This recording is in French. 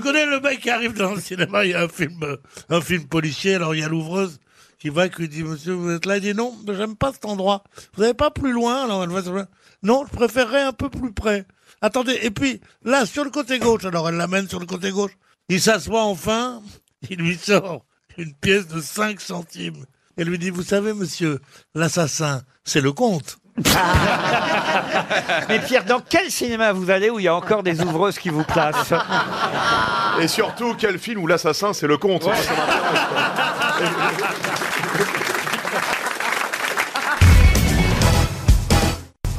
connais le mec qui arrive dans le cinéma, il y a un film, policier, alors il y a l'ouvreuse qui va, qui dit, monsieur, vous êtes là, il dit, non, j'aime pas cet endroit. Vous n'avez pas plus loin, alors elle va se- non, je préférerais un peu plus près. Attendez, et puis, là, sur le côté gauche, alors elle l'amène sur le côté gauche, il s'assoit enfin, il lui sort une pièce de 5 centimes. Elle lui dit, vous savez, monsieur, l'assassin, c'est le comte. Mais Pierre, dans quel cinéma vous allez où il y a encore des ouvreuses qui vous placent Et surtout, quel film où l'assassin, c'est le comte Ça, ça m'intéresse, quoi.